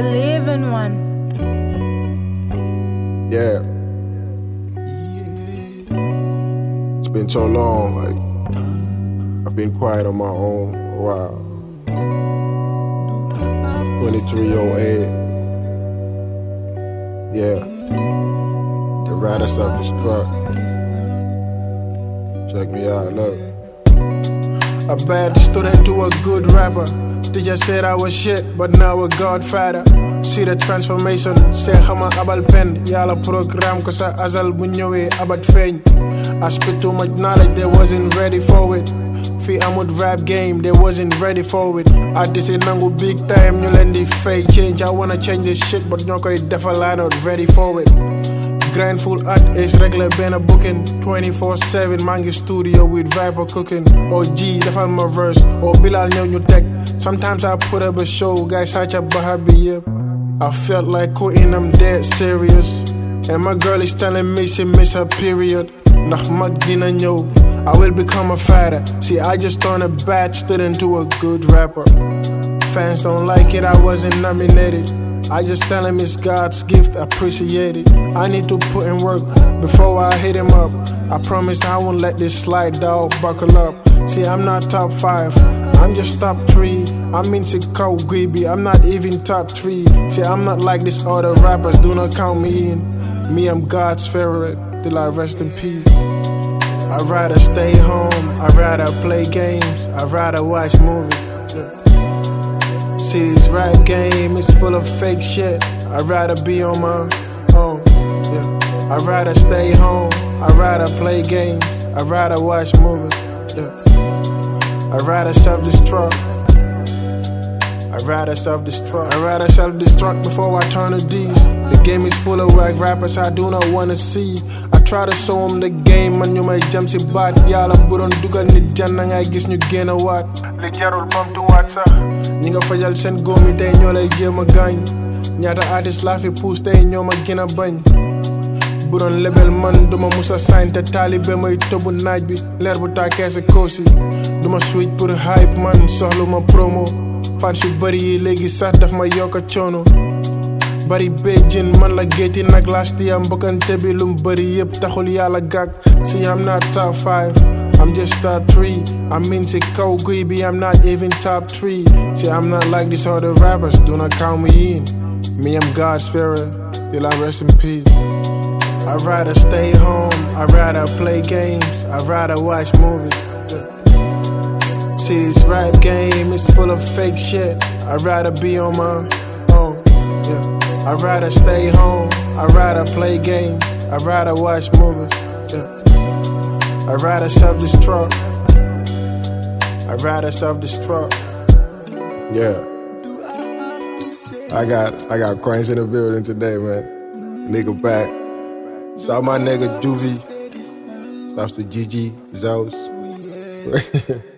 Believe in one. Yeah. It's been so long, like I've been quiet on my own a while. 2308. Yeah. The rider self destruct. Check me out, look. A bad student to a good rapper. Teacher said I was shit, but now a godfather. See the transformation, say xama abal pen. Yàlla programme ko sa azal bu ñëwee abat feeñ. I spit too much knowledge, they wasn't ready for it. Fii amut rap game, they wasn't ready for it. I Artist yi nangu big time, ñu leen di fay. Change I wanna change this shit, but ñoo koy defal I not ready for it Grind full art is regular benn booking 24-7 maa ngi studio with Viper cooking. OG defal ma verse. Or Bilal ñëw ñu teg Sometimes I put up a show, guys sàcca baxa bi yëpp I felt like quitting, I'm dead serious. And my girl is telling me she miss her period. Ndax mag dina ñëw I will become a fighter. See I just turned a bad student to a good rapper. Fans don't like it, I wasn't nominated I just tell him it's God's gift, I appreciate it. I need to put in work before I hit him up. I promise I won't let this slide dog buckle up. See, I'm not top five, I'm just top three. I'm into cow greedy, I'm not even top three. See, I'm not like these other rappers, do not count me in. Me, I'm God's favorite, till I rest in peace. I'd rather stay home, I'd rather play games, I'd rather watch movies. See this rap game is full of fake shit. I'd rather be on my own. Yeah. I'd rather stay home. I'd rather play games. I'd rather watch movies. Yeah. I'd rather self destruct. Rather self destruct. I'd rather self destruct before I turn to these. The game is full of whack rappers I do not wanna see. I try to show them the game, man ñu may jam si baat yàlla bu doon dugal nit janna ngay gis ñu génn waat. li jarul bamtu waat sax. ñi nga fajal seen góom yi tey ñoo lay jéem a gaañ. ñaata artiste laa fi puus tey ñoo ma gën a bañ. bu doon lebel man duma musa sign te taalibe may tëbu naaj bi leer bu tàkkee sa koosi. duma switch pour hype man soxlu ma promo. Fans yu bëri yi léegi sax daf ma yokk coono. bari béjjin man la géeti nag last year mbokkante bi lum bëri yëpp taxul yàlla gàgg si I'm not top five I'm just top three. I mean si kaw guy bi I'm not even top three. See I'm not like these other rappers do not count me in. Me I'm God's favorite till I rest in peace. I'd rather stay home I'd rather play games I'd rather watch movies See this rap game is full of fake shit I'd rather be on my own yeah. I'd rather stay home. I'd rather play games. I'd rather watch movies. Yeah. I'd rather self destruct. I'd rather self destruct. Yeah. I got I got Cranks in the building today, man. Nigga back. Saw my nigga Juvie. Shouts to GG Zeus.